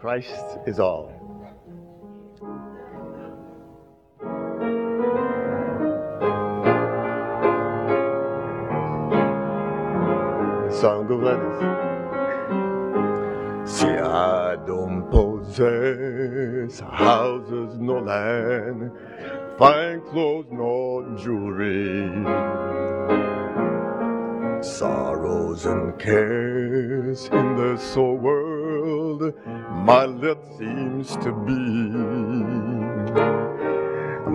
Christ is all. Song like this. See, I don't possess houses nor land, fine clothes nor jewelry sorrows and cares in this whole world my lot seems to be.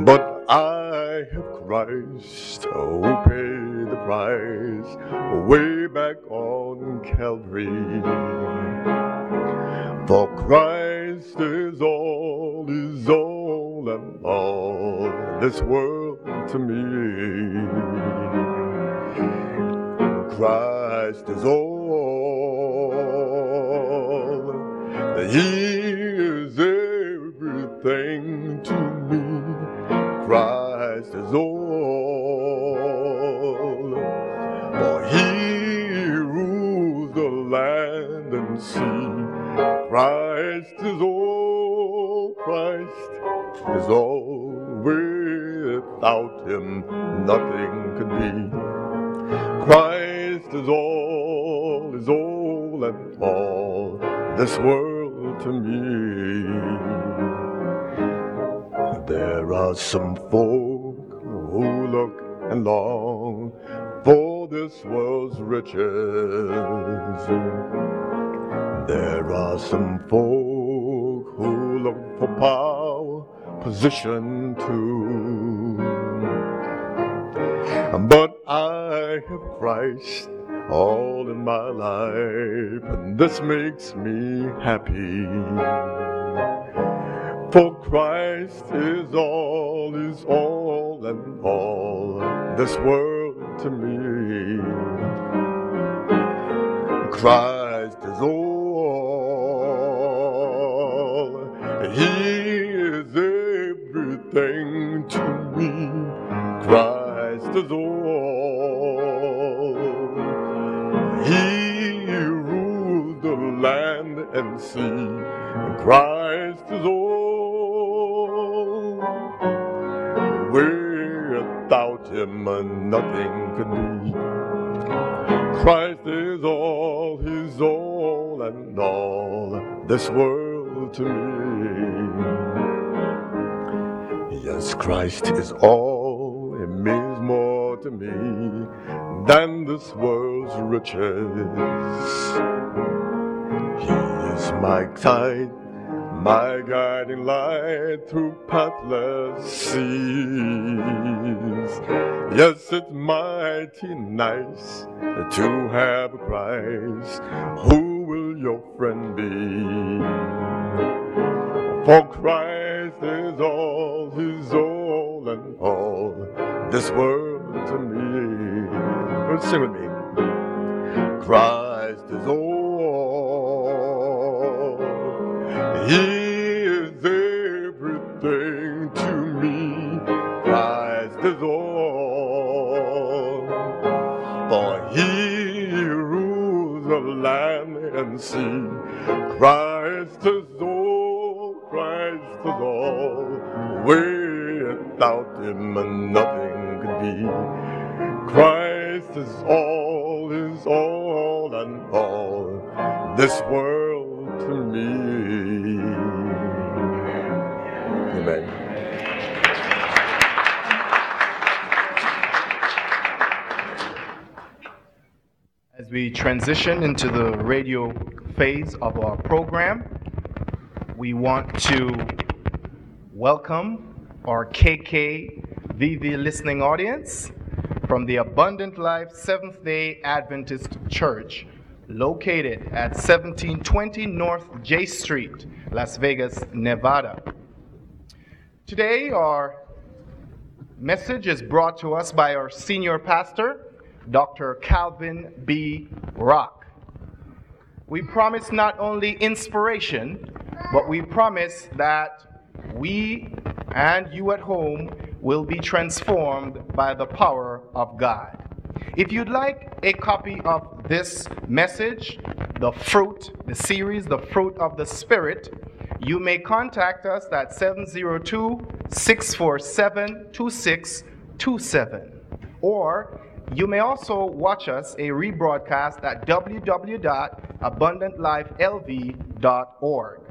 But i have christ oh, who paid the price way back on calvary. For christ is all is all and all this world to me. Christ is all. He is everything to me. Christ is all. For he rules the land and sea. Christ is all. Christ is all. Without him, nothing could be. Christ is all, is all and all this world are some folk who look and long for this world's riches. There are some folk who look for power, position too. But I have Christ all in my life, and this makes me happy. For Christ is all, is all and all this world to me. Christ is all, He is everything to me. Christ is all. He rules the land and sea. Christ is all. Him, nothing could be. Christ is all, He's all and all this world to me. Yes, Christ is all, it means more to me than this world's riches. He is my guide, my guiding light through pathless seas. Yes, it's mighty nice to have a Christ. Who will your friend be? For Christ is all, He's all and all this world to me. Sing with me. Christ is all. Sea. Christ is all. Christ is all. Without Him, nothing could be. Christ is all, is all and all this world to me. We transition into the radio phase of our program, we want to welcome our KKVV listening audience from the Abundant Life Seventh day Adventist Church, located at 1720 North J Street, Las Vegas, Nevada. Today, our message is brought to us by our senior pastor, Dr. Calvin B. Rock. We promise not only inspiration, but we promise that we and you at home will be transformed by the power of God. If you'd like a copy of this message, the fruit, the series, the fruit of the Spirit, you may contact us at 702 647 2627. Or you may also watch us a rebroadcast at www.abundantlifeLV.org.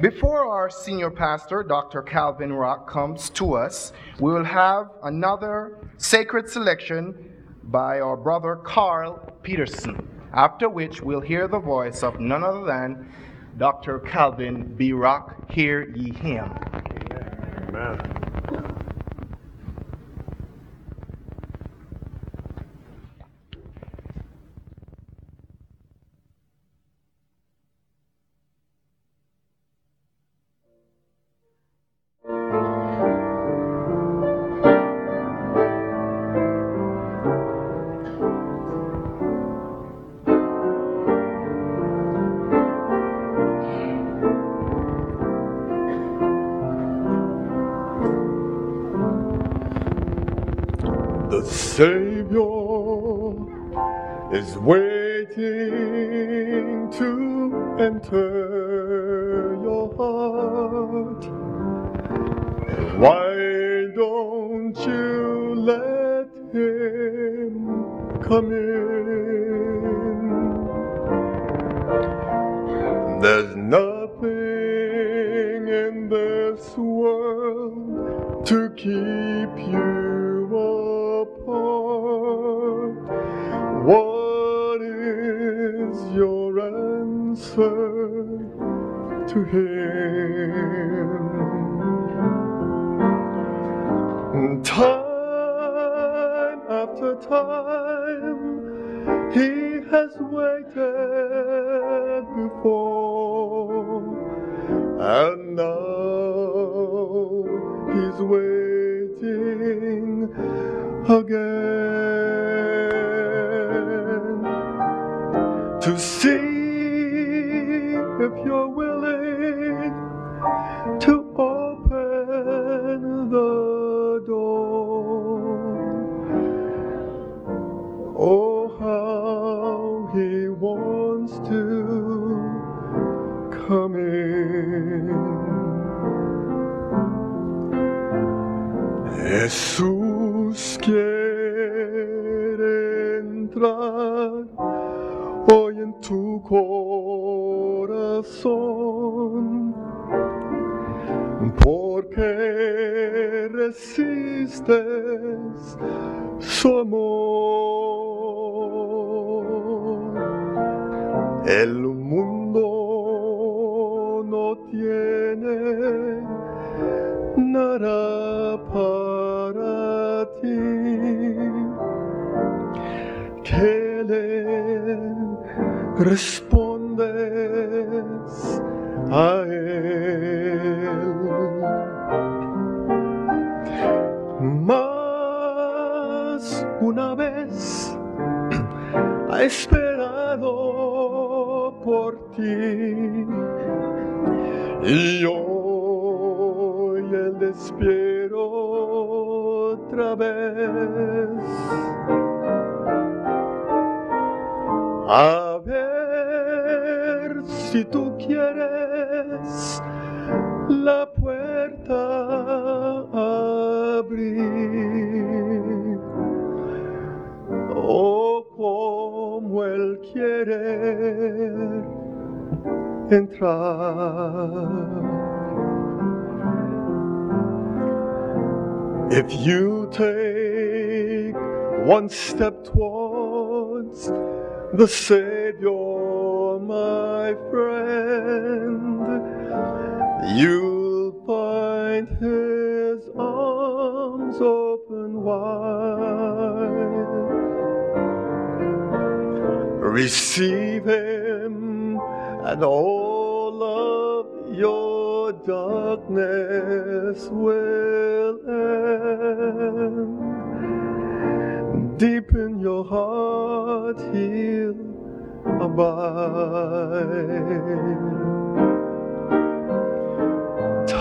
Before our senior pastor, Dr. Calvin Rock, comes to us, we will have another sacred selection by our brother Carl Peterson, after which we'll hear the voice of none other than Dr. Calvin B. Rock. Hear ye him. Amen. Savior is waiting to enter your heart. Why don't you let him come in? Jesús quiere entrar hoy en tu corazón. Porque resistes su amor. Respondes a él. Más una vez ha esperado por ti y hoy él despierta otra vez. A ver tú quieres la puerta abrir. Oh, como él quiere entrar. If you take one step towards the Savior, you'll find his arms open wide. Receive him, and all of your darkness will end. Deep in your heart, he'll abide.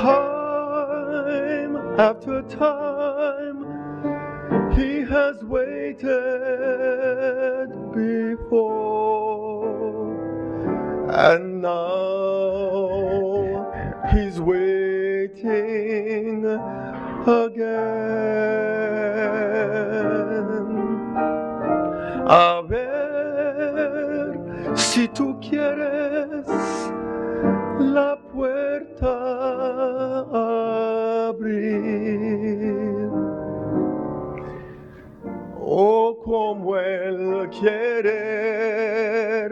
Time after time, he has waited before. And now he's waiting again. A ver si tú quieres la puerta abrir. Oh, como él quiere.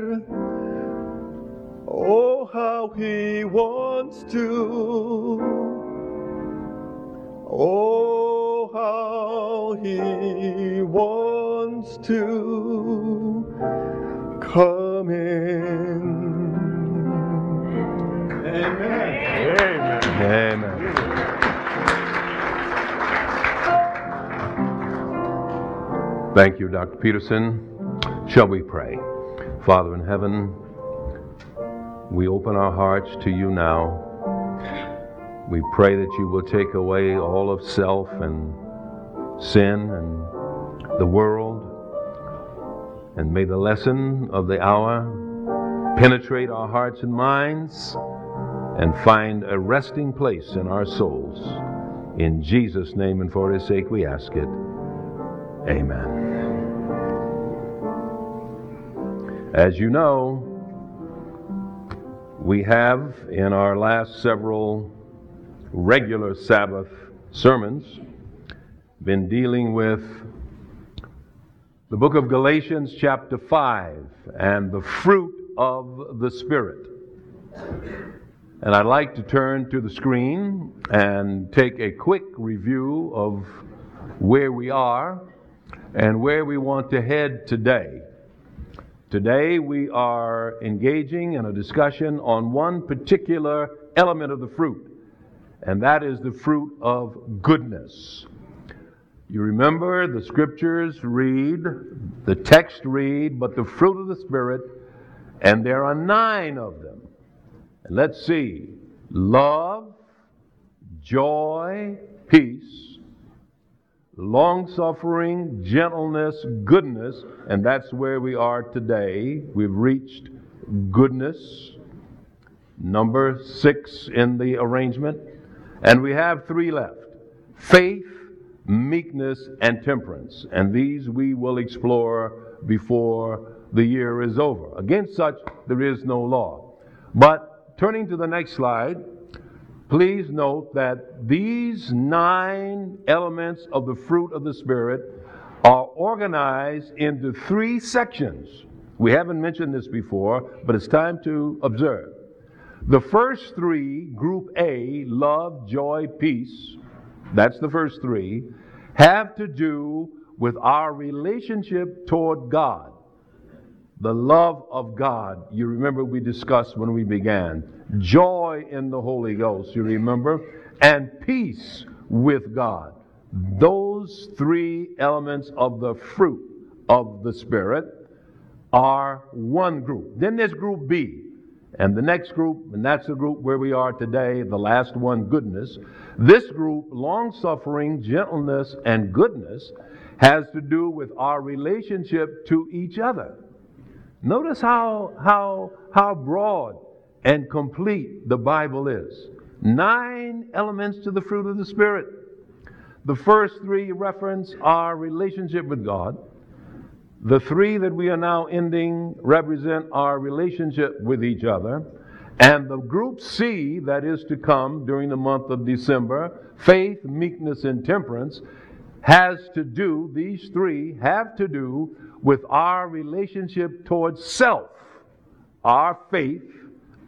Oh, how he wants to. Oh, how he wants to come in. Amen. Amen. Amen. Thank you, Dr. Peterson. Shall we pray? Father in heaven, we open our hearts to you now. We pray that you will take away all of self and sin and the world. And may the lesson of the hour penetrate our hearts and minds and find a resting place in our souls. In Jesus' name and for his sake we ask it. Amen. As you know, we have in our last several regular Sabbath sermons been dealing with the book of Galatians, chapter 5, and the fruit of the Spirit. And I'd like to turn to the screen and take a quick review of where we are and where we want to head today. Today we are engaging in a discussion on one particular element of the fruit, and that is the fruit of goodness. You remember the scriptures read, the text read, but the fruit of the Spirit, and there are nine of them. And let's see love, joy, peace, long suffering, gentleness, goodness, and that's where we are today. We've reached goodness, number six in the arrangement, and we have three left faith, meekness, and temperance. And these we will explore before the year is over. Against such, there is no law. But turning to the next slide, please note that these nine elements of the fruit of the Spirit are organized into three sections. We haven't mentioned this before, but it's time to observe. The first three, group A, love, joy, peace, that's the first three, have to do with our relationship toward God. The love of God, you remember we discussed when we began. Joy in the Holy Ghost, you remember? And peace with God. Those three elements of the fruit of the Spirit are one group. Then there's group B. And the next group, and that's the group where we are today, the last one, goodness. This group, long suffering, gentleness, and goodness, has to do with our relationship to each other. Notice how, how, how broad and complete the Bible is. Nine elements to the fruit of the Spirit. The first three reference our relationship with God. The three that we are now ending represent our relationship with each other. And the group C that is to come during the month of December, faith, meekness, and temperance, has to do, these three have to do with our relationship towards self, our faith,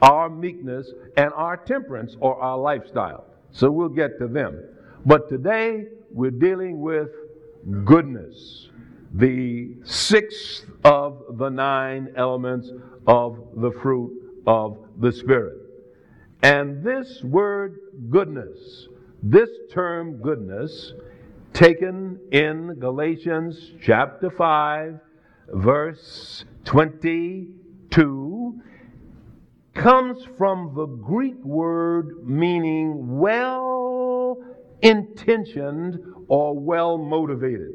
our meekness, and our temperance or our lifestyle. So we'll get to them. But today we're dealing with goodness the sixth of the nine elements of the fruit of the Spirit. And this word goodness, this term goodness, taken in Galatians chapter 5, verse 22, comes from the Greek word meaning well intentioned or well motivated.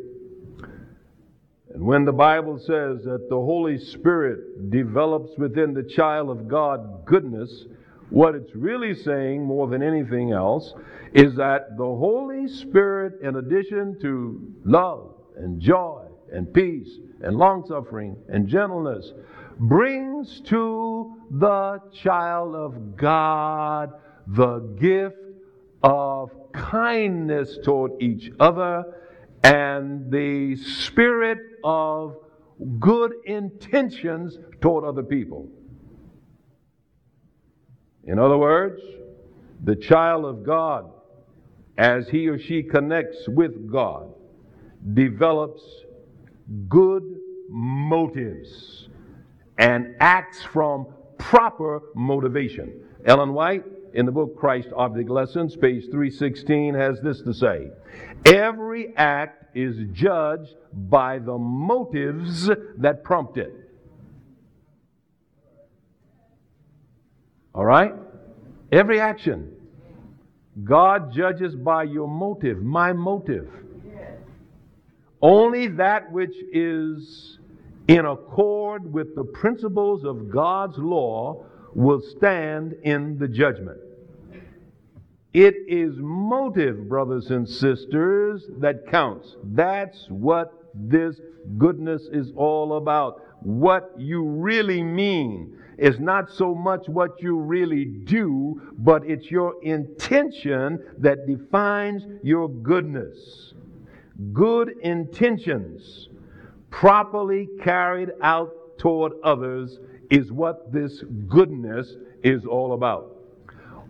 And when the Bible says that the Holy Spirit develops within the child of God goodness, what it's really saying more than anything else is that the Holy Spirit, in addition to love and joy and peace and long suffering and gentleness, brings to the child of God the gift of kindness toward each other and the spirit of good intentions toward other people. In other words, the child of God, as he or she connects with God, develops good motives and acts from proper motivation. Ellen White, in the book Christ Object Lessons, page 316, has this to say Every act is judged by the motives that prompt it. All right? Every action. God judges by your motive, my motive. Only that which is in accord with the principles of God's law will stand in the judgment. It is motive, brothers and sisters, that counts. That's what this goodness is all about. What you really mean is not so much what you really do, but it's your intention that defines your goodness. Good intentions, properly carried out toward others, is what this goodness is all about.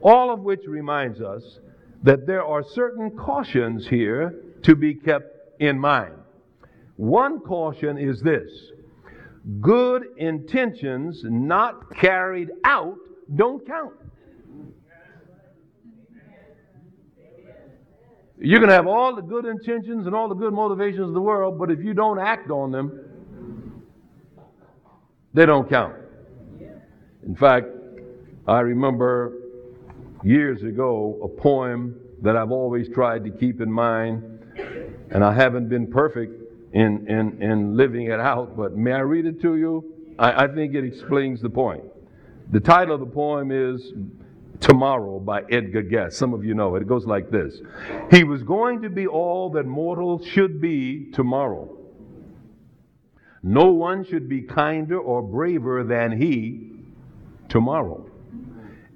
All of which reminds us that there are certain cautions here to be kept in mind. One caution is this good intentions not carried out don't count. You can have all the good intentions and all the good motivations of the world, but if you don't act on them, they don't count. In fact, I remember years ago a poem that I've always tried to keep in mind, and I haven't been perfect in, in, in living it out, but may I read it to you? I, I think it explains the point. The title of the poem is Tomorrow by Edgar Guest. Some of you know it. It goes like this He was going to be all that mortal should be tomorrow. No one should be kinder or braver than he tomorrow.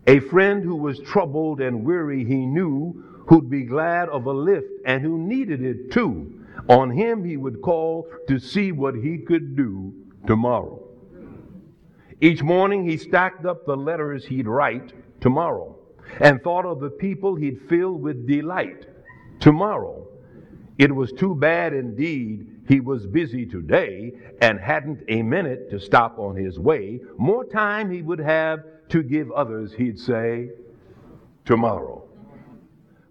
A friend who was troubled and weary, he knew, who'd be glad of a lift and who needed it too. On him he would call to see what he could do tomorrow. Each morning he stacked up the letters he'd write tomorrow and thought of the people he'd fill with delight tomorrow. It was too bad indeed he was busy today and hadn't a minute to stop on his way. More time he would have to give others, he'd say, tomorrow.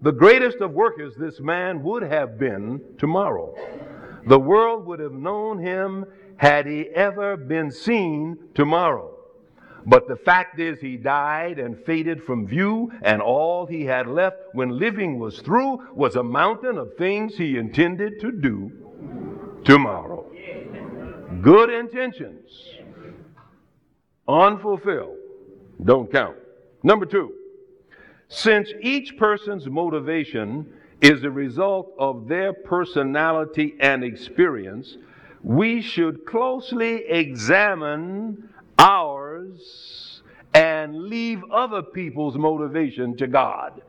The greatest of workers this man would have been tomorrow. The world would have known him had he ever been seen tomorrow. But the fact is, he died and faded from view, and all he had left when living was through was a mountain of things he intended to do tomorrow. Good intentions, unfulfilled, don't count. Number two, since each person's motivation is a result of their personality and experience, we should closely examine ours and leave other people's motivation to God.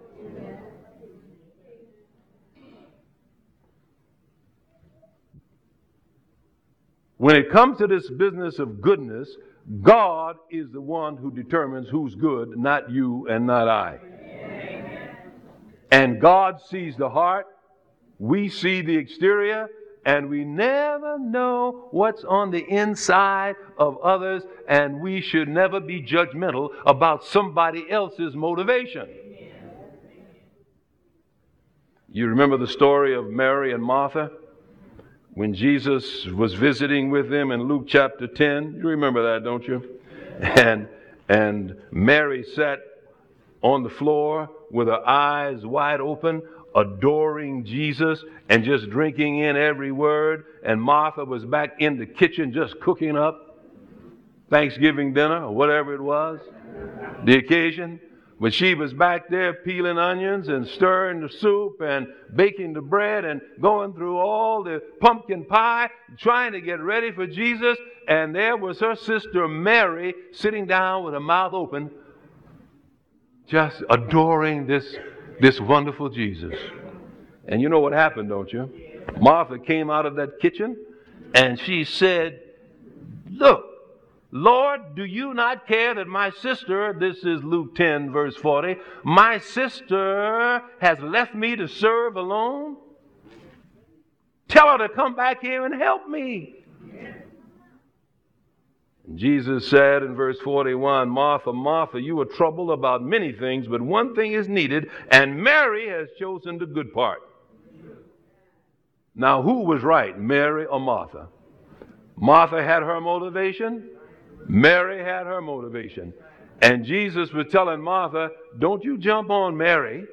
When it comes to this business of goodness, God is the one who determines who's good, not you and not I. And God sees the heart, we see the exterior, and we never know what's on the inside of others, and we should never be judgmental about somebody else's motivation. You remember the story of Mary and Martha? When Jesus was visiting with them in Luke chapter 10, you remember that, don't you? And and Mary sat on the floor with her eyes wide open, adoring Jesus and just drinking in every word. And Martha was back in the kitchen just cooking up Thanksgiving dinner or whatever it was, the occasion. When she was back there peeling onions and stirring the soup and baking the bread and going through all the pumpkin pie, trying to get ready for Jesus, and there was her sister Mary sitting down with her mouth open, just adoring this, this wonderful Jesus. And you know what happened, don't you? Martha came out of that kitchen and she said, Look, Lord, do you not care that my sister, this is Luke 10, verse 40, my sister has left me to serve alone? Tell her to come back here and help me. Jesus said in verse 41 Martha, Martha, you are troubled about many things, but one thing is needed, and Mary has chosen the good part. Now, who was right, Mary or Martha? Martha had her motivation, Mary had her motivation. And Jesus was telling Martha, Don't you jump on Mary.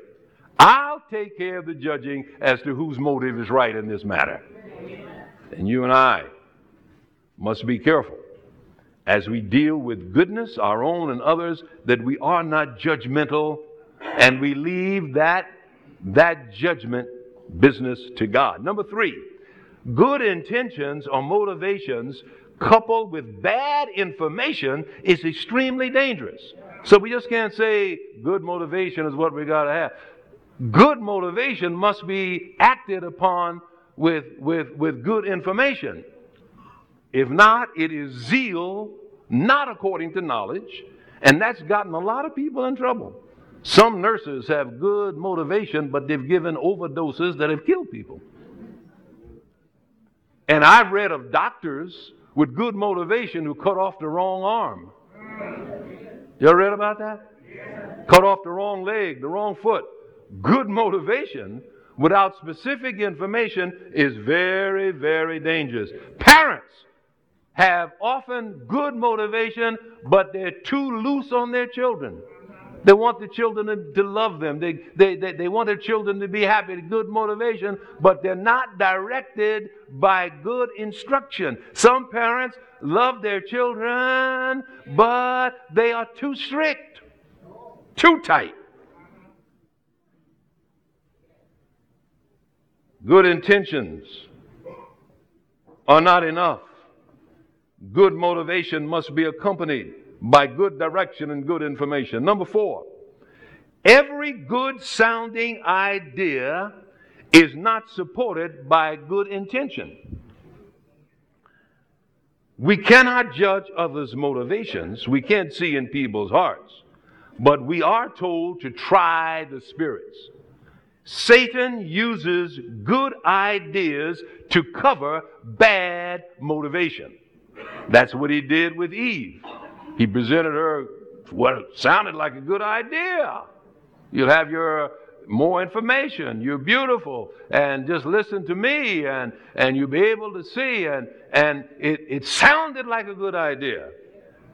I'll take care of the judging as to whose motive is right in this matter. And you and I must be careful as we deal with goodness, our own and others, that we are not judgmental and we leave that, that judgment business to God. Number three, good intentions or motivations coupled with bad information is extremely dangerous. So we just can't say good motivation is what we got to have. Good motivation must be acted upon with, with, with good information. If not, it is zeal, not according to knowledge, and that's gotten a lot of people in trouble. Some nurses have good motivation, but they've given overdoses that have killed people. And I've read of doctors with good motivation who cut off the wrong arm. You ever read about that? Cut off the wrong leg, the wrong foot. Good motivation without specific information is very, very dangerous. Parents have often good motivation, but they're too loose on their children. They want the children to, love them. They, they, they, they, want their children to be happy, good motivation, but they're not directed by good instruction. Some parents love their children, but they are too strict, too tight. Good intentions are not enough. Good motivation must be accompanied by good direction and good information. Number four, every good sounding idea is not supported by good intention. We cannot judge others' motivations. We can't see in people's hearts. But we are told to try the spirits. Satan uses good ideas to cover bad motivation. That's what he did with Eve. He presented her what sounded like a good idea. You'll have your uh, more information. You're beautiful, and just listen to me, and and you'll be able to see. And and it, it sounded like a good idea,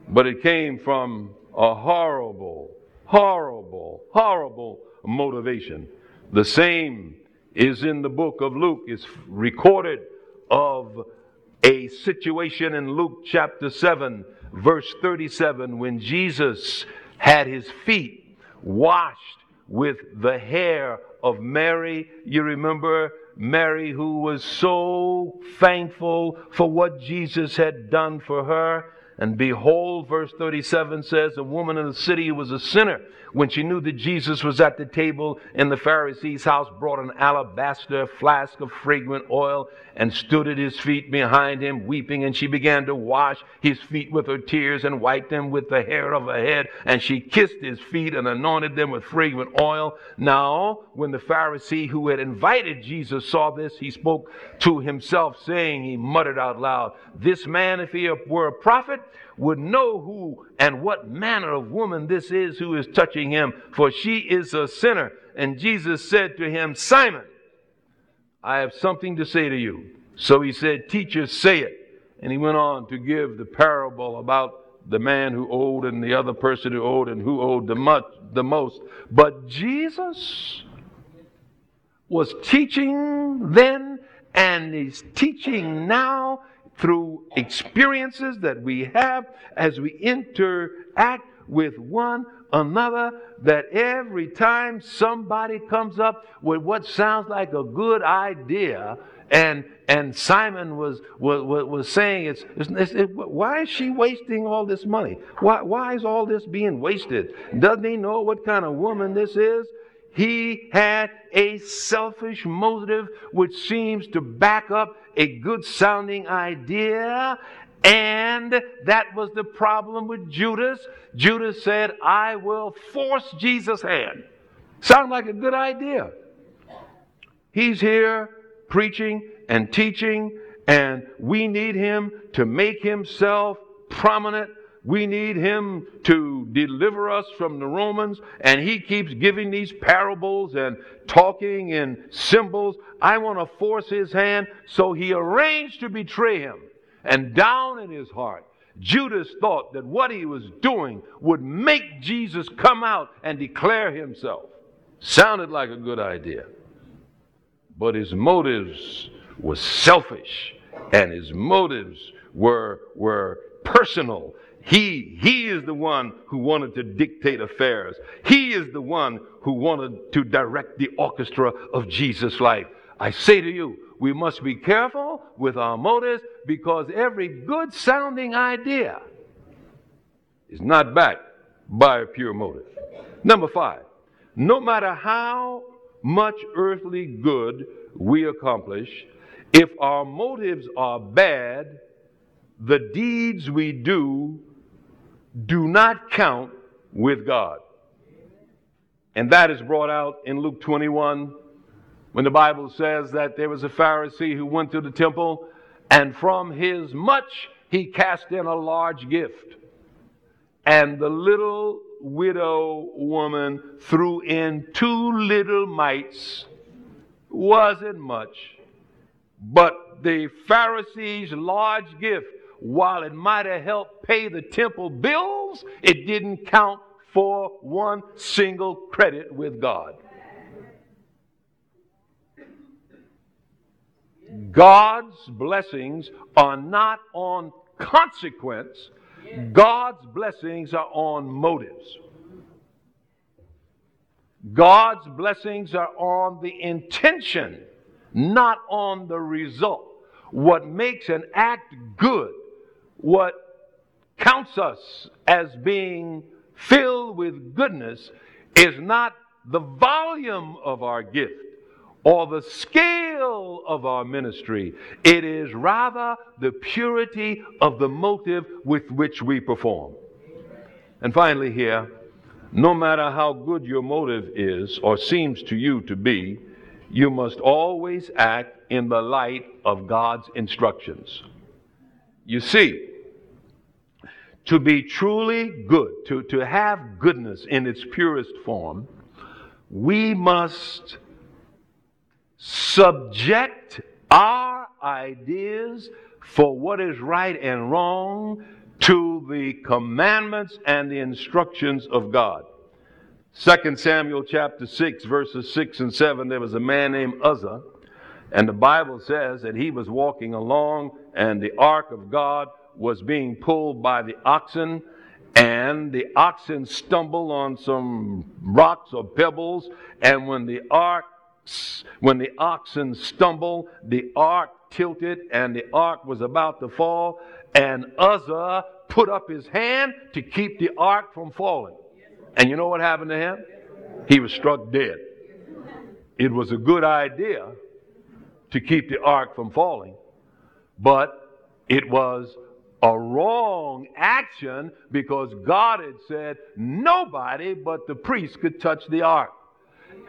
but it came from a horrible, horrible, horrible motivation. The same is in the book of Luke. It's recorded of a situation in Luke chapter 7 verse 37, when Jesus had his feet washed with the hair of Mary, you remember Mary, who was so thankful for what Jesus had done for her. And behold, verse 37 says, A woman in the city who was a sinner, when she knew that Jesus was at the table in the Pharisee's house, brought an alabaster flask of fragrant oil and stood at his feet behind him, weeping. And she began to wash his feet with her tears and wiped them with the hair of her head. And she kissed his feet and anointed them with fragrant oil. Now, when the Pharisee who had invited Jesus saw this, he spoke to himself, saying, He muttered out loud, This man, if he were a prophet, would know who and what manner of woman this is who is touching him, for she is a sinner. And Jesus said to him, Simon, I have something to say to you. So he said, Teacher, say it. And he went on to give the parable about the man who owed and the other person who owed and who owed the much the most. But Jesus was teaching then and is teaching now through experiences that we have as we interact with one another that every time somebody comes up with what sounds like a good idea and and Simon was was, was saying it's, it's, it's, why is she wasting all this money? Why, why is all this being wasted? Doesn't he know what kind of woman this is? He had a selfish motive which seems to back up a good sounding idea. And that was the problem with Judas. Judas said, I will force Jesus' hand. Sound like a good idea. He's here preaching and teaching, and we need him to make himself prominent we need him to deliver us from the Romans, and he keeps giving these parables and talking in symbols. I want to force his hand, so he arranged to betray him. And down in his heart, Judas thought that what he was doing would make Jesus come out and declare himself. Sounded like a good idea. But his motives were selfish, and his motives were, were personal he, he is the one who wanted to dictate affairs. He is the one who wanted to direct the orchestra of Jesus' life. I say to you, we must be careful with our motives because every good sounding idea is not backed by a pure motive. Number five, no matter how much earthly good we accomplish, if our motives are bad, the deeds we do do not count with God. And that is brought out in Luke 21 when the Bible says that there was a Pharisee who went to the temple and from his much he cast in a large gift. And the little widow woman threw in two little mites. Wasn't much. But the Pharisee's large gift while it might have helped pay the temple bills, it didn't count for one single credit with God. God's blessings are not on consequence, God's blessings are on motives. God's blessings are on the intention, not on the result. What makes an act good what counts us as being filled with goodness is not the volume of our gift or the scale of our ministry. It is rather the purity of the motive with which we perform. And finally, here, no matter how good your motive is or seems to you to be, you must always act in the light of God's instructions. You see, to be truly good, to, to have goodness in its purest form, we must subject our ideas for what is right and wrong to the commandments and the instructions of God. 2 Samuel chapter 6, verses 6 and 7, there was a man named Uzzah, and the Bible says that he was walking along, and the ark of God was being pulled by the oxen, and the oxen stumbled on some rocks or pebbles, and when the ark when the oxen stumbled, the ark tilted, and the ark was about to fall, and Uzzah put up his hand to keep the ark from falling. And you know what happened to him? He was struck dead. It was a good idea to keep the ark from falling, but it was a wrong action because God had said nobody but the priest could touch the ark.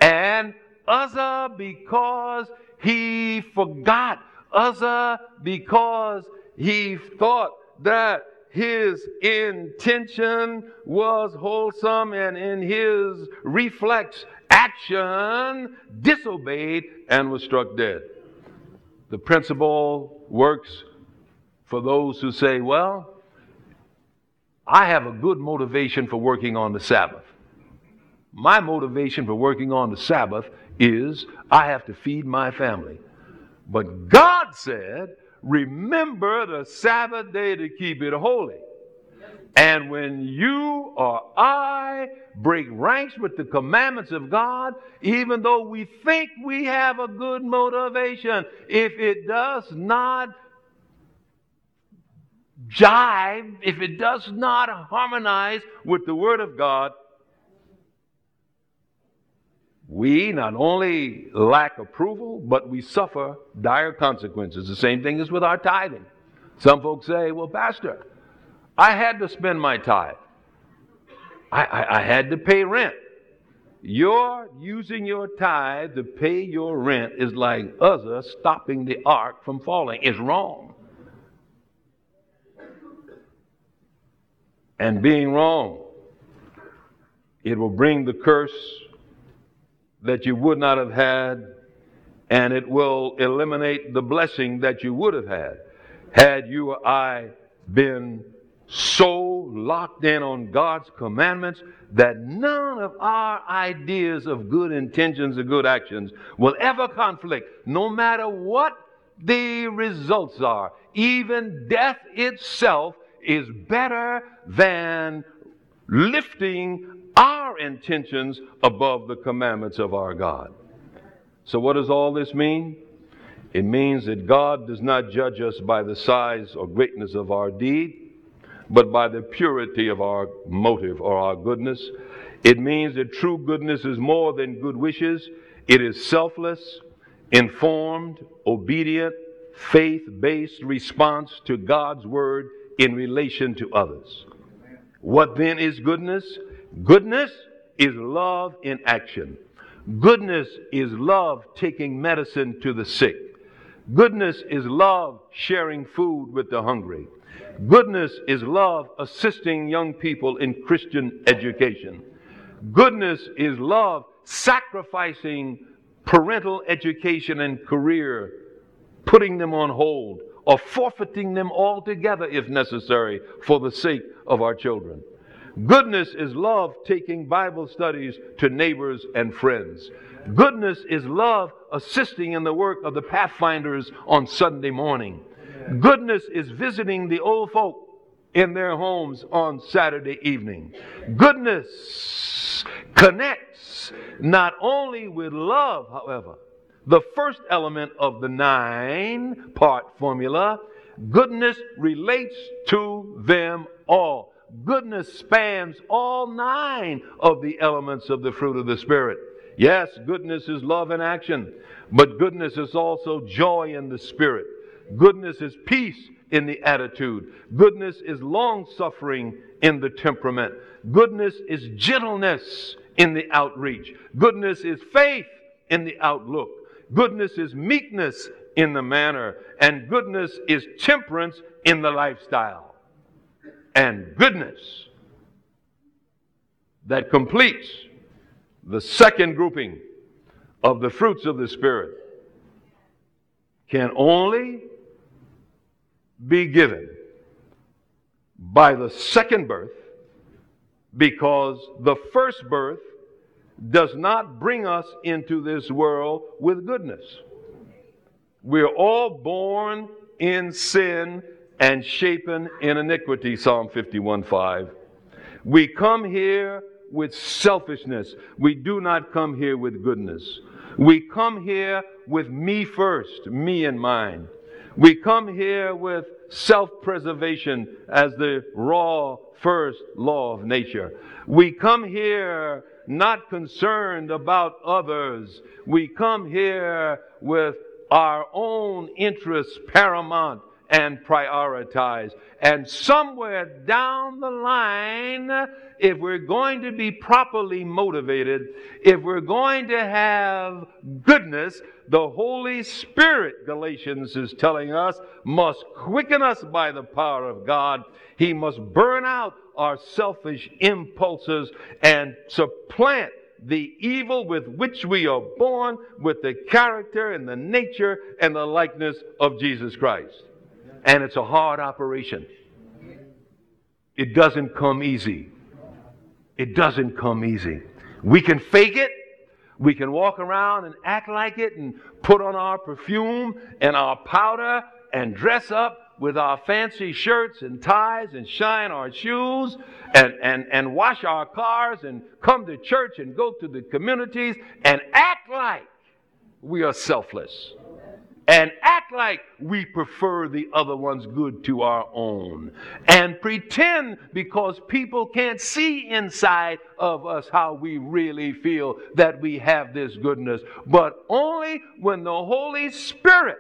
And Uzzah, because he forgot, Uzzah, because he thought that his intention was wholesome and in his reflex action disobeyed and was struck dead. The principle works for those who say, well, I have a good motivation for working on the Sabbath. My motivation for working on the Sabbath is I have to feed my family. But God said, remember the Sabbath day to keep it holy. And when you or I break ranks with the commandments of God, even though we think we have a good motivation, if it does not jive, if it does not harmonize with the Word of God, we not only lack approval, but we suffer dire consequences. The same thing is with our tithing. Some folks say, well, Pastor, I had to spend my tithe. I, I, I had to pay rent. Your using your tithe to pay your rent is like Uzzah stopping the ark from falling. It's wrong. And being wrong, it will bring the curse that you would not have had, and it will eliminate the blessing that you would have had had you or I been so locked in on God's commandments that none of our ideas of good intentions or good actions will ever conflict, no matter what the results are. Even death itself is better than lifting our intentions above the commandments of our God. So, what does all this mean? It means that God does not judge us by the size or greatness of our deed, but by the purity of our motive or our goodness. It means that true goodness is more than good wishes, it is selfless, informed, obedient, faith based response to God's word in relation to others. What then is goodness? Goodness is love in action. Goodness is love taking medicine to the sick. Goodness is love sharing food with the hungry. Goodness is love assisting young people in Christian education. Goodness is love sacrificing parental education and career, putting them on hold, or forfeiting them altogether if necessary for the sake of our children. Goodness is love taking Bible studies to neighbors and friends. Goodness is love assisting in the work of the Pathfinders on Sunday morning. Goodness is visiting the old folk in their homes on Saturday evening. Goodness connects not only with love, however, the first element of the nine part formula, goodness relates to them all. Goodness spans all nine of the elements of the fruit of the Spirit. Yes, goodness is love in action, but goodness is also joy in the Spirit. Goodness is peace in the attitude. Goodness is long suffering in the temperament. Goodness is gentleness in the outreach. Goodness is faith in the outlook. Goodness is meekness in the manner. And goodness is temperance in the lifestyle. And goodness that completes the second grouping of the fruits of the Spirit can only be given by the second birth because the first birth does not bring us into this world with goodness. We're all born in sin and shapen in iniquity, Psalm 51 5. We come here with selfishness. We do not come here with goodness. We come here with me first, me and mine. We come here with self preservation as the raw first law of nature. We come here not concerned about others. We come here with our own interests paramount and prioritize. And somewhere down the line, if we're going to be properly motivated, if we're going to have goodness, the Holy Spirit, Galatians is telling us, must quicken us by the power of God. He must burn out our selfish impulses and supplant the evil with which we are born with the character and the nature and the likeness of Jesus Christ. And it's a hard operation. It doesn't come easy. It doesn't come easy. We can fake it. We can walk around and act like it and put on our perfume and our powder and dress up with our fancy shirts and ties and shine our shoes and, and, and wash our cars and come to church and go to the communities and act like we are selfless and act like we prefer the other one's good to our own and pretend because people can't see inside of us how we really feel that we have this goodness. But only when the holy spirit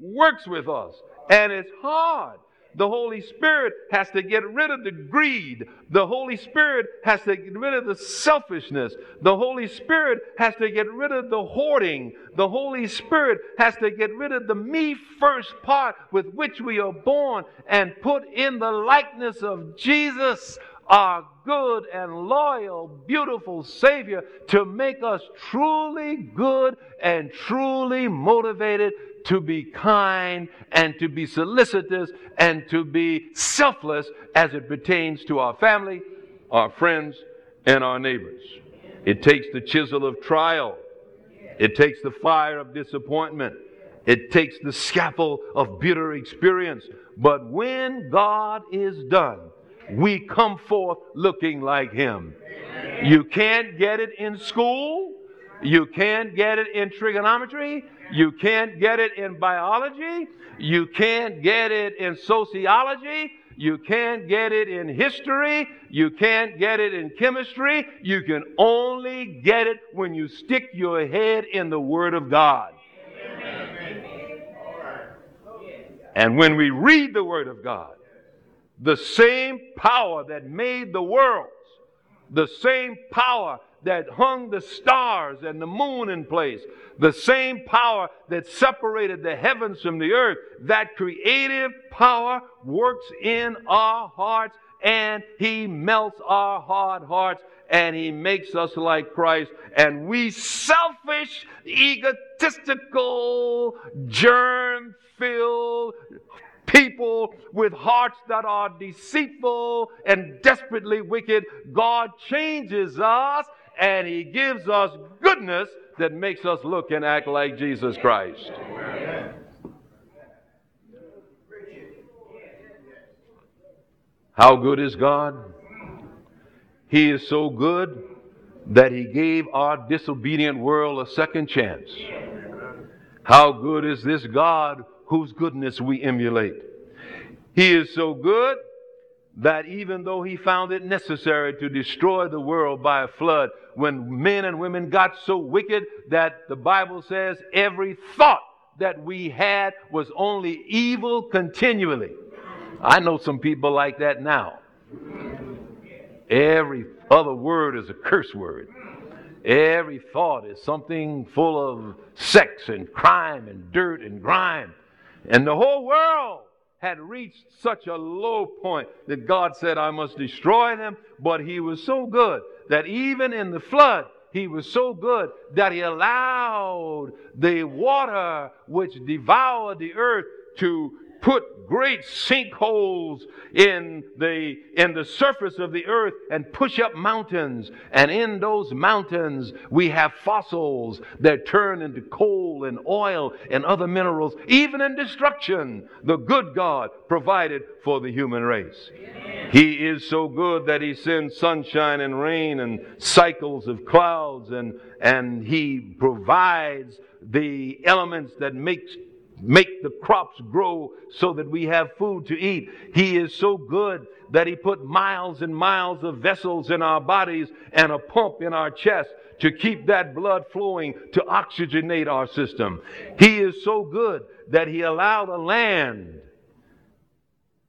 works with us. And it's hard the Holy Spirit has to get rid of the greed. The Holy Spirit has to get rid of the selfishness. The Holy Spirit has to get rid of the hoarding. The Holy Spirit has to get rid of the me first part with which we are born and put in the likeness of Jesus our good and loyal, beautiful Savior to make us truly good and truly motivated to be kind and to be solicitous and to be selfless as it pertains to our family, our friends, and our neighbors. It takes the chisel of trial, it takes the fire of disappointment, it takes the scaffold of bitter experience. But when God is done, we come forth looking like Him. You can't get it in school. You can't get it in trigonometry. You can't get it in biology. You can't get it in sociology. You can't get it in history. You can't get it in chemistry. You can only get it when you stick your head in the Word of God. And when we read the Word of God, the same power that made the worlds, the same power that hung the stars and the moon in place, the same power that separated the heavens from the earth, that creative power works in our hearts and He melts our hard hearts and He makes us like Christ. And we selfish, egotistical, germ filled, people with hearts that are deceitful and desperately wicked, God changes us and He gives us goodness that makes us look and act like Jesus Christ. How good is God? He is so good that He gave our disobedient world a second chance. How good is this God whose goodness we emulate? He is so good that even though he found it necessary to destroy the world by a flood, when men and women got so wicked that the Bible says every thought that we had was only evil continually. I know some people like that now. Every other word is a curse word. Every thought is something full of sex and crime and dirt and grime. And the whole world had reached such a low point that God said, I must destroy them. But He was so good that even in the flood, He was so good that He allowed the water which devoured the earth to put great sinkholes in the, in the surface of the earth and push up mountains. And in those mountains, we have fossils that turn into coal and oil and other minerals. Even in destruction, the good God provided for the human race. He is so good that He sends sunshine and rain and cycles of clouds, and, and He provides the elements that makes make the crops grow so that we have food to eat. He is so good that He put miles and miles of vessels in our bodies and a pump in our chest to keep that blood flowing to oxygenate our system. He is so good that He allowed a land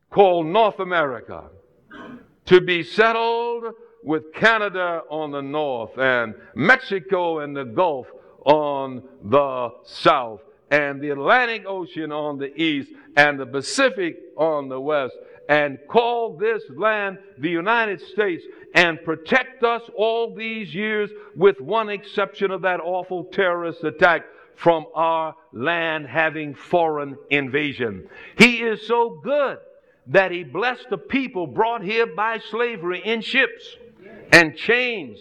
called North America to be settled with Canada on the north and Mexico and the Gulf on the south and the Atlantic Ocean on the east and the Pacific on the west and call this land the United States and protect us all these years with one exception of that awful terrorist attack from our land having foreign invasion. He is so good that he blessed the people brought here by slavery in ships and chains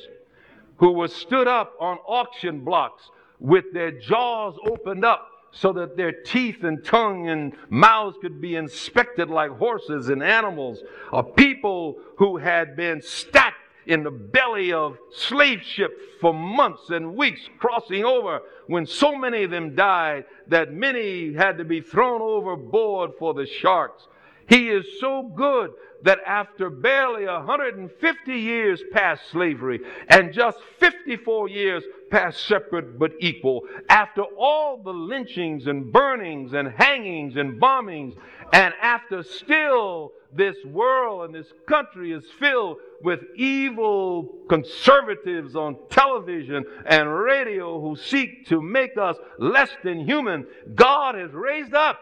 who were stood up on auction blocks with their jaws opened up so that their teeth and tongue and mouths could be inspected like horses and animals, of people who had been stacked in the belly of slave ships for months and weeks, crossing over when so many of them died that many had to be thrown overboard for the sharks. He is so good that after barely 150 years past slavery and just 54 years past separate but equal, after all the lynchings and burnings and hangings and bombings, and after still this world and this country is filled with evil conservatives on television and radio who seek to make us less than human, God has raised up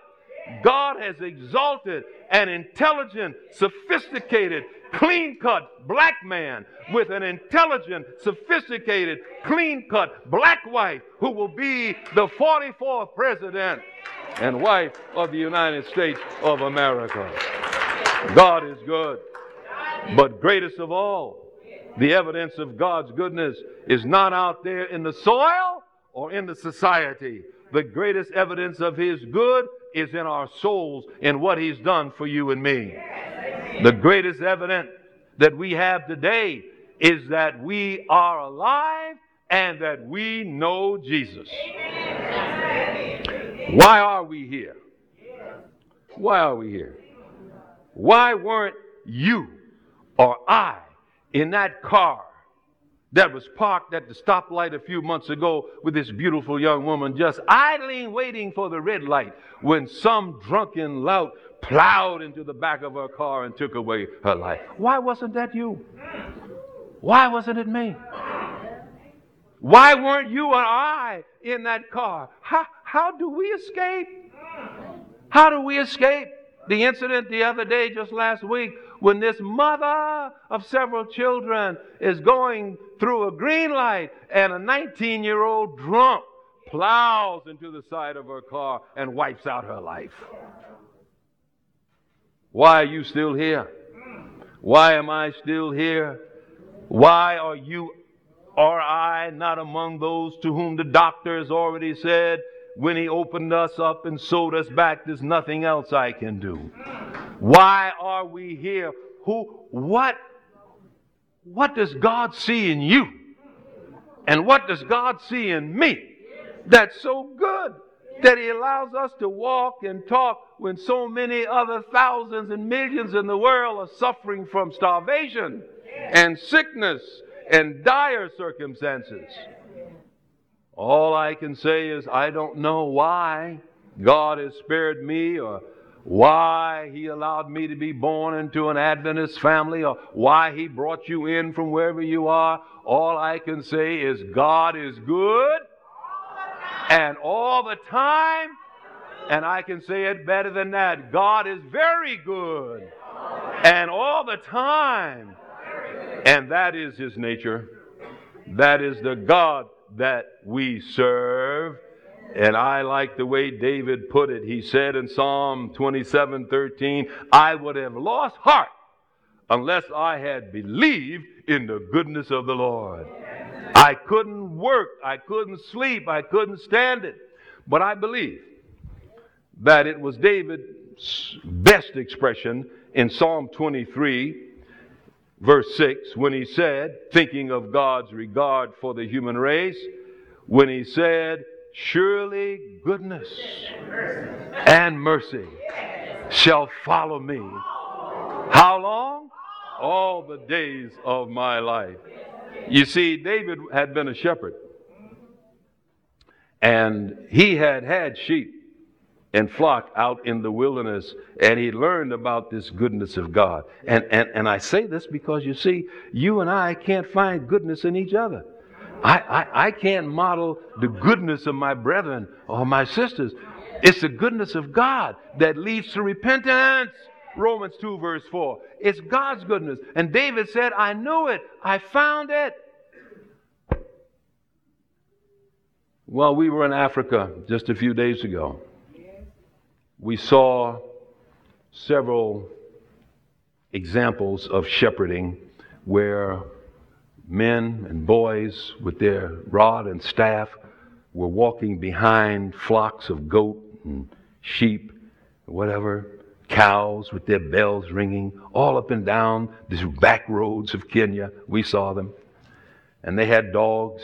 God has exalted an intelligent, sophisticated, clean cut black man with an intelligent, sophisticated, clean cut black wife who will be the 44th president and wife of the United States of America. God is good. But greatest of all, the evidence of God's goodness is not out there in the soil or in the society. The greatest evidence of His good is in our souls in what He's done for you and me. The greatest evidence that we have today is that we are alive and that we know Jesus. Why are we here? Why are we here? Why weren't you or I in that car that was parked at the stoplight a few months ago with this beautiful young woman just idling waiting for the red light when some drunken lout plowed into the back of her car and took away her life. Why wasn't that you? Why wasn't it me? Why weren't you and I in that car? How, how do we escape? How do we escape? The incident the other day, just last week, when this mother of several children is going through a green light and a 19 year old drunk plows into the side of her car and wipes out her life. Why are you still here? Why am I still here? Why are you or I not among those to whom the doctor has already said, when he opened us up and sewed us back, there's nothing else I can do? Why are we here? Who, what, what does God see in you? And what does God see in me? That's so good that He allows us to walk and talk when so many other thousands and millions in the world are suffering from starvation and sickness and dire circumstances. All I can say is, I don't know why God has spared me or why He allowed me to be born into an Adventist family or why He brought you in from wherever you are. All I can say is, God is good and all the time. And I can say it better than that God is very good and all the time. And that is His nature. That is the God that we serve. And I like the way David put it. He said in Psalm 27 13, I would have lost heart unless I had believed in the goodness of the Lord. I couldn't work, I couldn't sleep, I couldn't stand it. But I believe that it was David's best expression in Psalm 23 verse 6, when he said, thinking of God's regard for the human race, when he said, Surely goodness and mercy shall follow me. How long? All the days of my life. You see, David had been a shepherd, and he had had sheep and flock out in the wilderness, and he learned about this goodness of God. And, and, and I say this because you see, you and I can't find goodness in each other. I, I, I can't model the goodness of my brethren or my sisters. It's the goodness of God that leads to repentance. Romans 2, verse 4. It's God's goodness. And David said, I knew it. I found it. Well, we were in Africa just a few days ago we saw several examples of shepherding where men and boys with their rod and staff were walking behind flocks of goat and sheep, whatever, cows with their bells ringing, all up and down these back roads of Kenya. We saw them. And they had dogs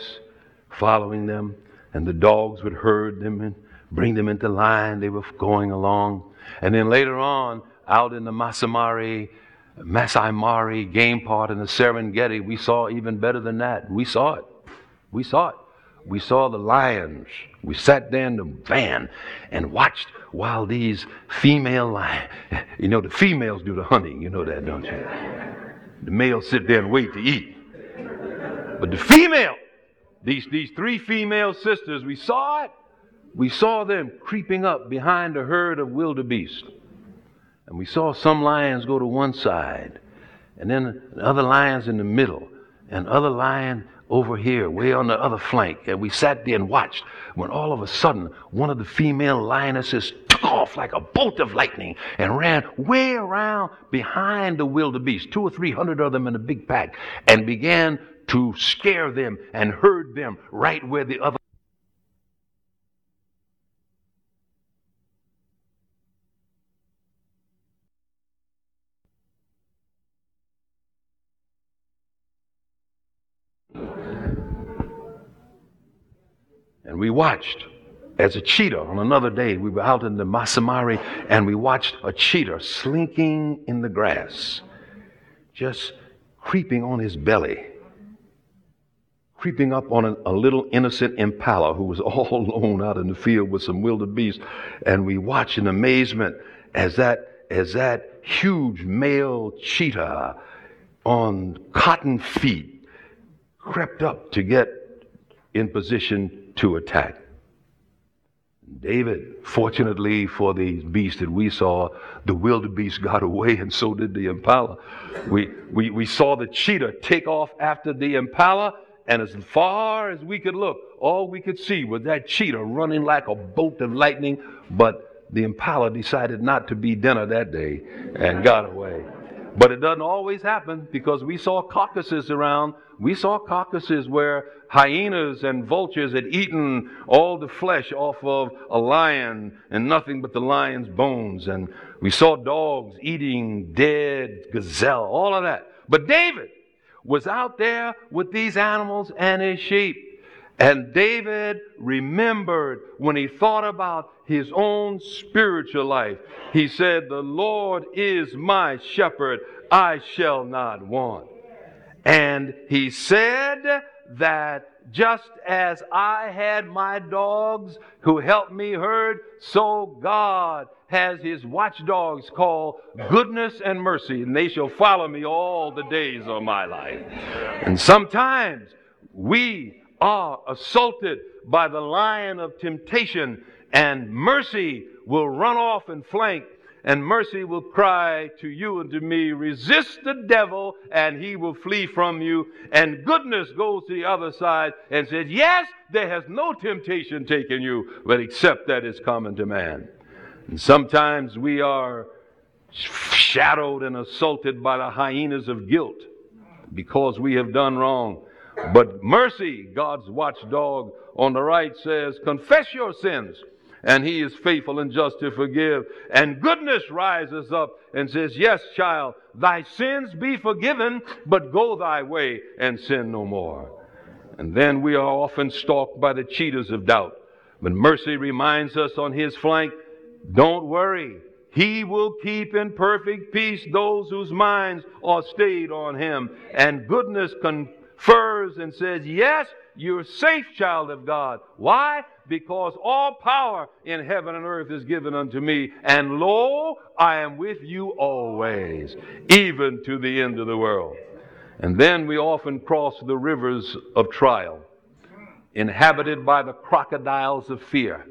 following them, and the dogs would herd them and bring them into line. They were going along. And then later on, out in the Masamari, Masai Mara game part in the Serengeti, we saw even better than that. We saw it. We saw it. We saw the lions. We sat there in the van and watched while these female lions, you know, the females do the hunting. You know that, don't you? The males sit there and wait to eat. But the female, these, these three female sisters, we saw it. We saw them creeping up behind a herd of wildebeest. And we saw some lions go to one side, and then other lions in the middle, and other lion over here, way on the other flank. And we sat there and watched when all of a sudden one of the female lionesses took off like a bolt of lightning and ran way around behind the wildebeest, two or three hundred of them in a big pack, and began to scare them and herd them right where the other we watched as a cheetah on another day. We were out in the Masamari and we watched a cheetah slinking in the grass, just creeping on his belly, creeping up on a, a little innocent impala who was all alone out in the field with some wildebeest. And we watched in amazement as that, as that huge male cheetah on cotton feet crept up to get in position to attack. David, fortunately for these beasts that we saw, the wildebeest got away and so did the impala. We, we, we saw the cheetah take off after the impala, and as far as we could look, all we could see was that cheetah running like a bolt of lightning, but the impala decided not to be dinner that day and got away. But it doesn't always happen because we saw carcasses around. We saw carcasses where hyenas and vultures had eaten all the flesh off of a lion and nothing but the lion's bones. And we saw dogs eating dead gazelle, all of that. But David was out there with these animals and his sheep. And David remembered when he thought about his own spiritual life. He said, The Lord is my shepherd, I shall not want. And he said that just as I had my dogs who helped me herd, so God has his watchdogs called goodness and mercy, and they shall follow me all the days of my life. And sometimes we are assaulted by the lion of temptation, and mercy will run off and flank, and mercy will cry to you and to me, resist the devil, and he will flee from you. And goodness goes to the other side and says, Yes, there has no temptation taken you, but except that is common to man. And sometimes we are shadowed and assaulted by the hyenas of guilt because we have done wrong. But mercy, God's watchdog on the right says, confess your sins, and he is faithful and just to forgive. And goodness rises up and says, Yes, child, thy sins be forgiven, but go thy way and sin no more. And then we are often stalked by the cheetahs of doubt. But mercy reminds us on his flank, don't worry. He will keep in perfect peace those whose minds are stayed on him. And goodness con- confers and says, Yes, you're safe, child of God. Why? Because all power in heaven and earth is given unto me. And lo, I am with you always, even to the end of the world. And then we often cross the rivers of trial, inhabited by the crocodiles of fear.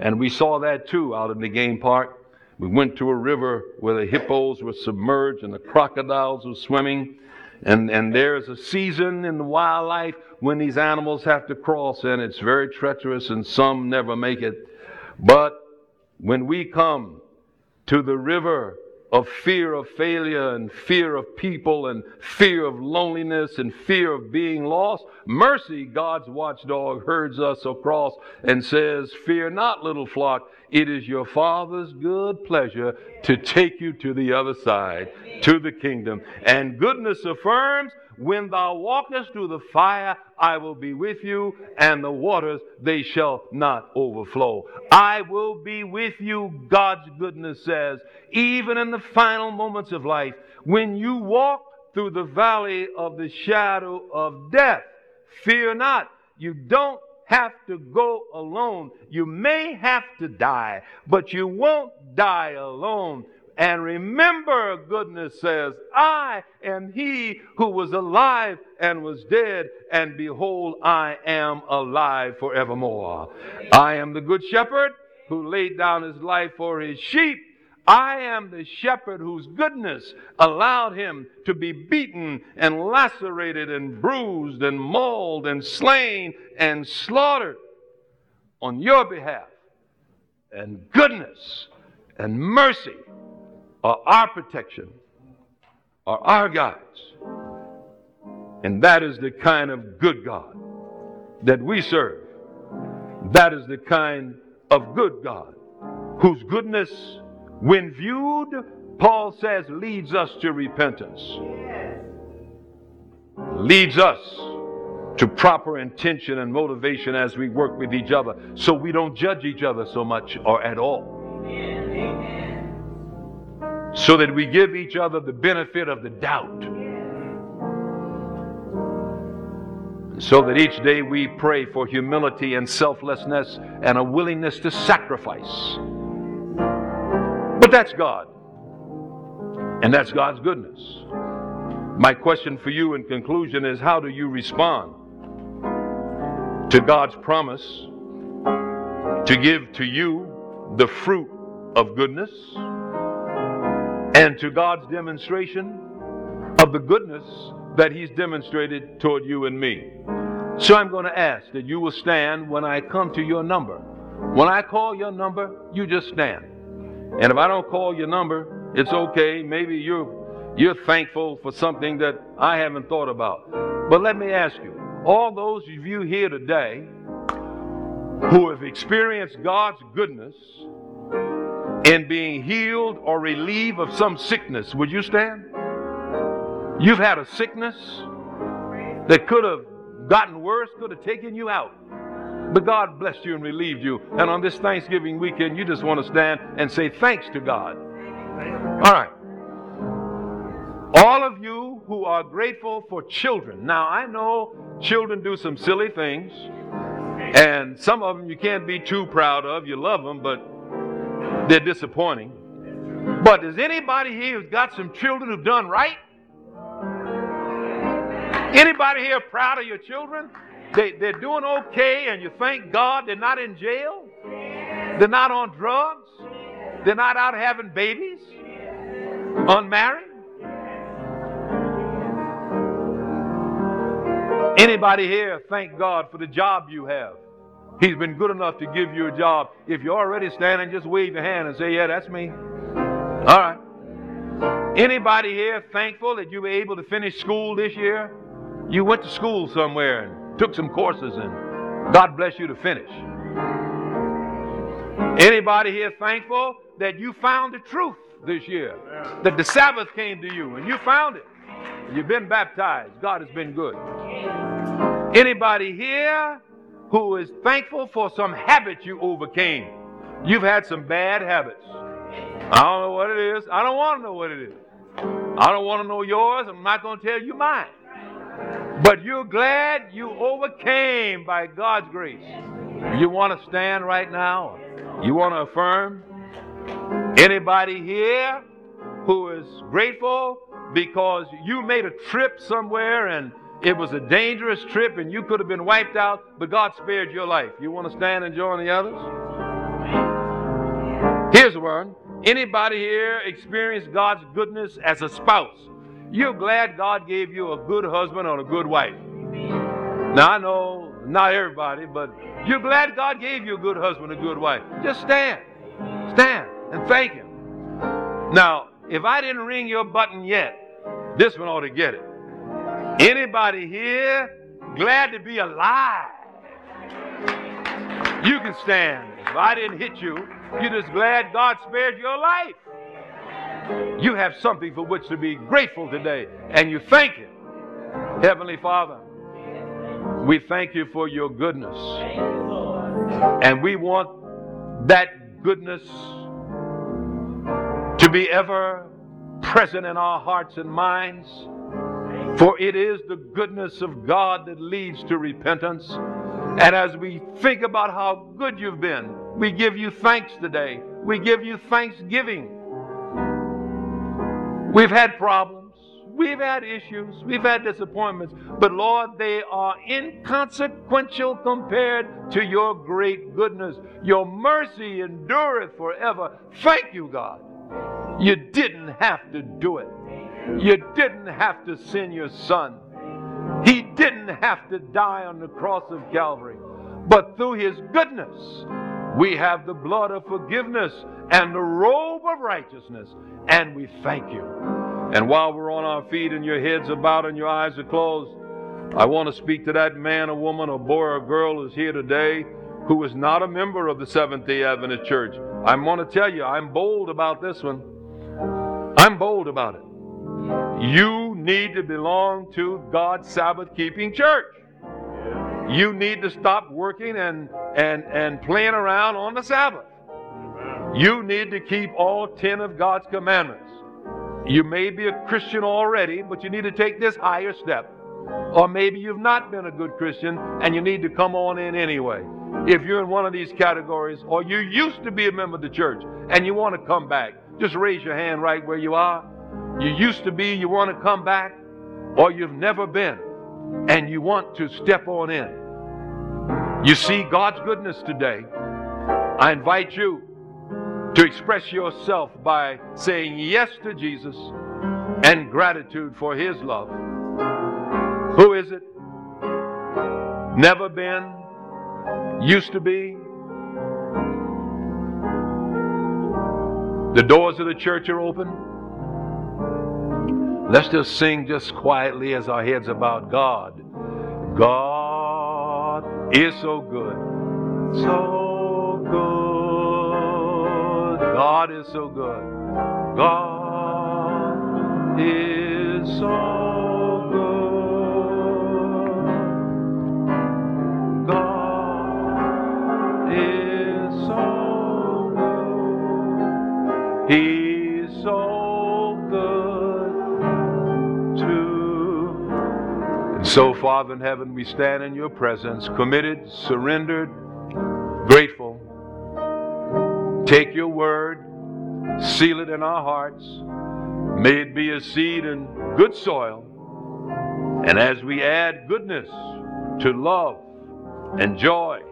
And we saw that too out in the game park. We went to a river where the hippos were submerged and the crocodiles were swimming. And, and there's a season in the wildlife when these animals have to cross, and it's very treacherous, and some never make it. But when we come to the river of fear of failure and fear of people and fear of loneliness and fear of being lost, mercy, God's watchdog, herds us across and says, Fear not, little flock. It is your Father's good pleasure to take you to the other side, to the kingdom. And goodness affirms, when thou walkest through the fire, I will be with you, and the waters, they shall not overflow. I will be with you, God's goodness says, even in the final moments of life. When you walk through the valley of the shadow of death, fear not. You don't have to go alone. You may have to die, but you won't die alone. And remember, goodness says, I am he who was alive and was dead, and behold, I am alive forevermore. I am the good shepherd who laid down his life for his sheep. I am the shepherd whose goodness allowed him to be beaten and lacerated and bruised and mauled and slain and slaughtered on your behalf. And goodness and mercy are our protection, are our guides. And that is the kind of good God that we serve. That is the kind of good God whose goodness, when viewed, Paul says, leads us to repentance, leads us to proper intention and motivation as we work with each other so we don't judge each other so much or at all so that we give each other the benefit of the doubt. So that each day we pray for humility and selflessness and a willingness to sacrifice. But that's God. And that's God's goodness. My question for you in conclusion is how do you respond to God's promise to give to you the fruit of goodness? And to God's demonstration of the goodness that He's demonstrated toward you and me. So I'm going to ask that you will stand when I come to your number. When I call your number, you just stand. And if I don't call your number, it's okay. Maybe you're you're thankful for something that I haven't thought about. But let me ask you, all those of you here today who have experienced God's goodness in being healed or relieved of some sickness, would you stand? You've had a sickness that could have gotten worse, could have taken you out. But God blessed you and relieved you. And on this Thanksgiving weekend, you just want to stand and say thanks to God. All right. All of you who are grateful for children. Now, I know children do some silly things, and some of them you can't be too proud of. You love them, but they're disappointing. But is anybody here who's got some children who've done right? Anybody here proud of your children? They, they're doing okay, and you thank God they're not in jail? They're not on drugs? They're not out having babies? Unmarried? Anybody here thank God for the job you have? He's been good enough to give you a job. If you're already standing, just wave your hand and say, Yeah, that's me. All right. Anybody here thankful that you were able to finish school this year? You went to school somewhere and took some courses, and God bless you to finish. Anybody here thankful that you found the truth this year? That the Sabbath came to you and you found it. You've been baptized. God has been good. Anybody here who is thankful for some habit you overcame. You've had some bad habits. I don't know what it is. I don't want to know what it is. I don't want to know yours. I'm not going to tell you mine. But you're glad you overcame by God's grace. You want to stand right now? You want to affirm? Anybody here who is grateful because you made a trip somewhere and it was a dangerous trip and you could have been wiped out, but God spared your life. You want to stand and join the others? Here's one. Anybody here experience God's goodness as a spouse? You're glad God gave you a good husband or a good wife. Now, I know not everybody, but you're glad God gave you a good husband, a good wife. Just stand. Stand and thank Him. Now, if I didn't ring your button yet, this one ought to get it. Anybody here glad to be alive? You can stand. If I didn't hit you, you're just glad God spared your life. You have something for which to be grateful today, and you thank Him. Heavenly Father, we thank you for your goodness. And we want that goodness to be ever present in our hearts and minds. For it is the goodness of God that leads to repentance. And as we think about how good you've been, we give you thanks today. We give you thanksgiving. We've had problems. We've had issues. We've had disappointments. But Lord, they are inconsequential compared to your great goodness. Your mercy endureth forever. Thank you, God. You didn't have to do it. You didn't have to send your son. He didn't have to die on the cross of Calvary. But through his goodness, we have the blood of forgiveness and the robe of righteousness. And we thank you. And while we're on our feet and your heads bowed and your eyes are closed, I want to speak to that man or woman or boy or girl who's here today who is not a member of the Seventh day Adventist Church. I'm going to tell you, I'm bold about this one. I'm bold about it. You need to belong to God's Sabbath keeping church. You need to stop working and, and, and playing around on the Sabbath. You need to keep all 10 of God's commandments. You may be a Christian already, but you need to take this higher step. Or maybe you've not been a good Christian and you need to come on in anyway. If you're in one of these categories, or you used to be a member of the church and you want to come back, just raise your hand right where you are. You used to be, you want to come back, or you've never been and you want to step on in. You see God's goodness today. I invite you to express yourself by saying yes to Jesus and gratitude for his love. Who is it? Never been? Used to be? The doors of the church are open. Let's just sing just quietly as our heads about God. God is so good, so good. God is so good. God is so so, Father in heaven, we stand in your presence, committed, surrendered, grateful. Take your word, seal it in our hearts. May it be a seed in good soil. And as we add goodness to love and joy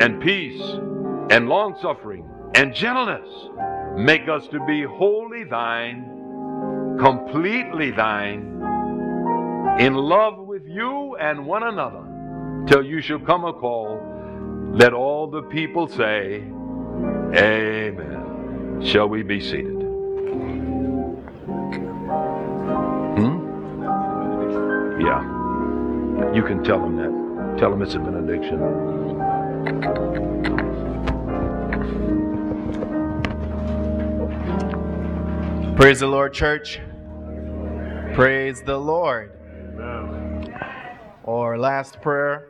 and peace and long suffering and gentleness, make us to be wholly thine, completely thine, in love you and one another, till you shall come a call. Let all the people say, Amen. Shall we be seated? Hmm? Yeah. You can tell them that. Tell them it's a benediction. Praise the Lord, church. Praise the Lord. Our last prayer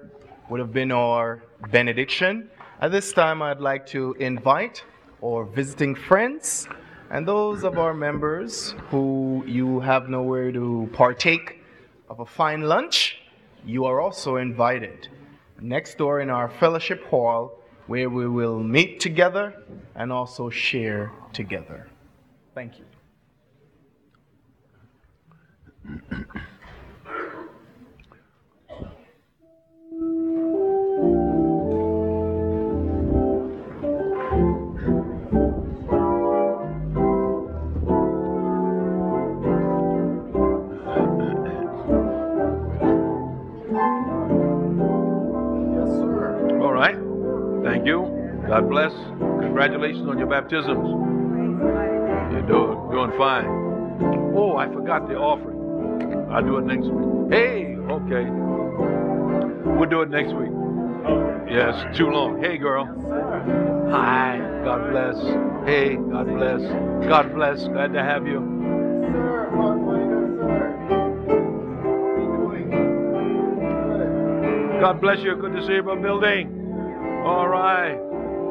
would have been our benediction. At this time, I'd like to invite our visiting friends and those of our members who you have nowhere to partake of a fine lunch. You are also invited next door in our fellowship hall where we will meet together and also share together. Thank you. God bless. Congratulations on your baptisms. You're doing, doing fine. Oh, I forgot the offering. I'll do it next week. Hey, okay. We'll do it next week. Yes, too long. Hey, girl. Hi. God bless. Hey, God bless. God bless. Glad to have you. Sir, God bless you. Good to see you, Brother Building. All right.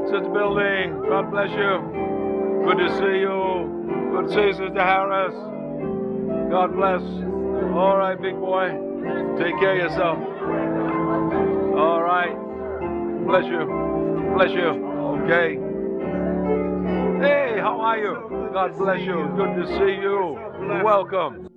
Sister Building, God bless you. Good to see you. Good to see you, Sister Harris. God bless. All right, big boy. Take care of yourself. All right. Bless you. Bless you. Okay. Hey, how are you? God bless you. Good to see you. Welcome.